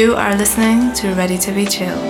You are listening to Ready to Be Chilled.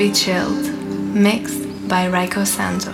Be chilled, mixed by Rayco Santos.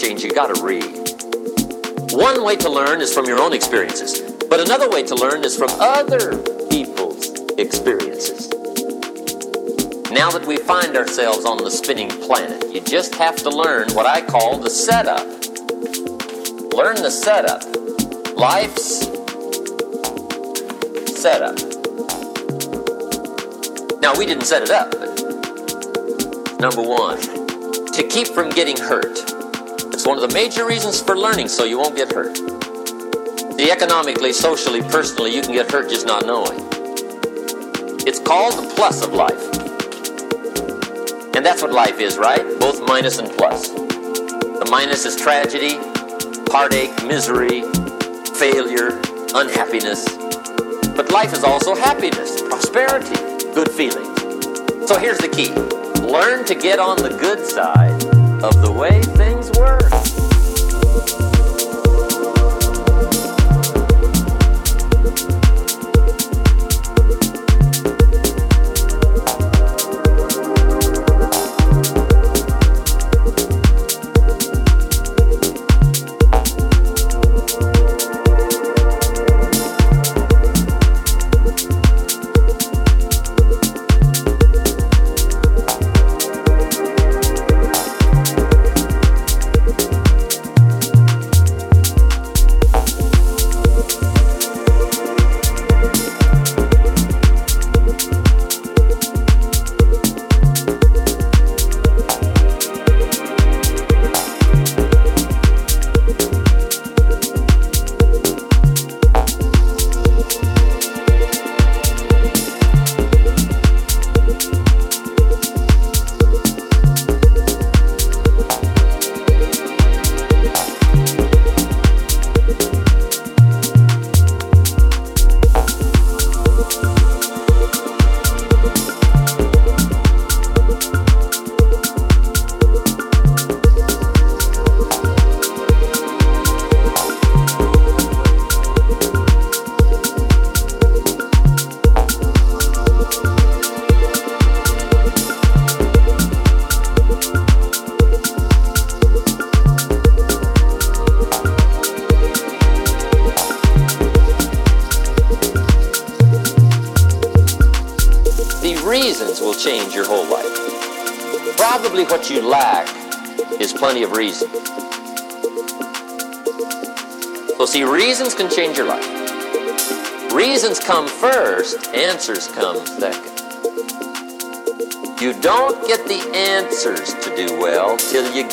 Change, you gotta read. One way to learn is from your own experiences, but another way to learn is from other people's experiences. Now that we find ourselves on the spinning planet, you just have to learn what I call the setup. Learn the setup. Life's setup. Now, we didn't set it up, but number one, to keep from getting hurt. One of the major reasons for learning so you won't get hurt. The economically, socially, personally, you can get hurt just not knowing. It's called the plus of life. And that's what life is, right? Both minus and plus. The minus is tragedy, heartache, misery, failure, unhappiness. But life is also happiness, prosperity, good feelings. So here's the key learn to get on the good side of the way things work.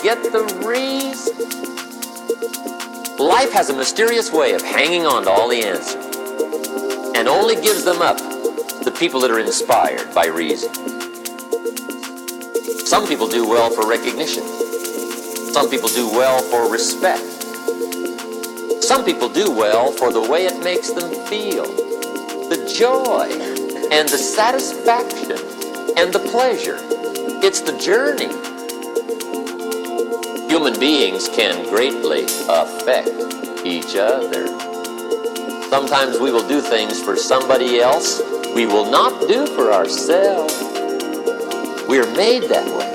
Get the reason. Life has a mysterious way of hanging on to all the answers and only gives them up to the people that are inspired by reason. Some people do well for recognition. Some people do well for respect. Some people do well for the way it makes them feel. The joy and the satisfaction and the pleasure. It's the journey. Beings can greatly affect each other. Sometimes we will do things for somebody else we will not do for ourselves. We are made that way.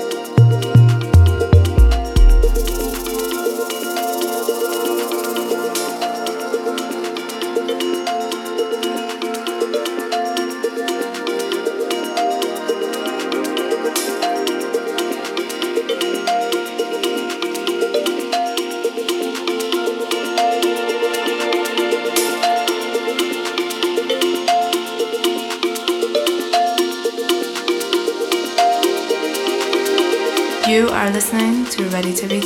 Ready to Be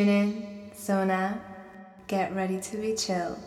Tune in, zone out, get ready to be chilled.